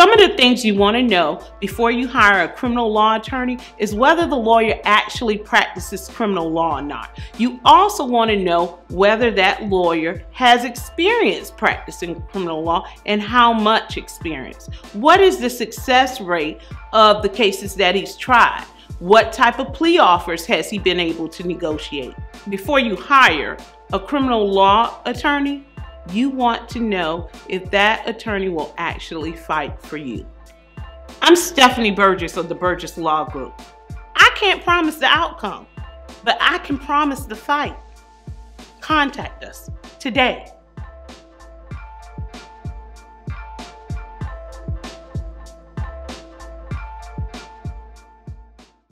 Some of the things you want to know before you hire a criminal law attorney is whether the lawyer actually practices criminal law or not. You also want to know whether that lawyer has experience practicing criminal law and how much experience. What is the success rate of the cases that he's tried? What type of plea offers has he been able to negotiate? Before you hire a criminal law attorney, you want to know if that attorney will actually fight for you. I'm Stephanie Burgess of the Burgess Law Group. I can't promise the outcome, but I can promise the fight. Contact us today.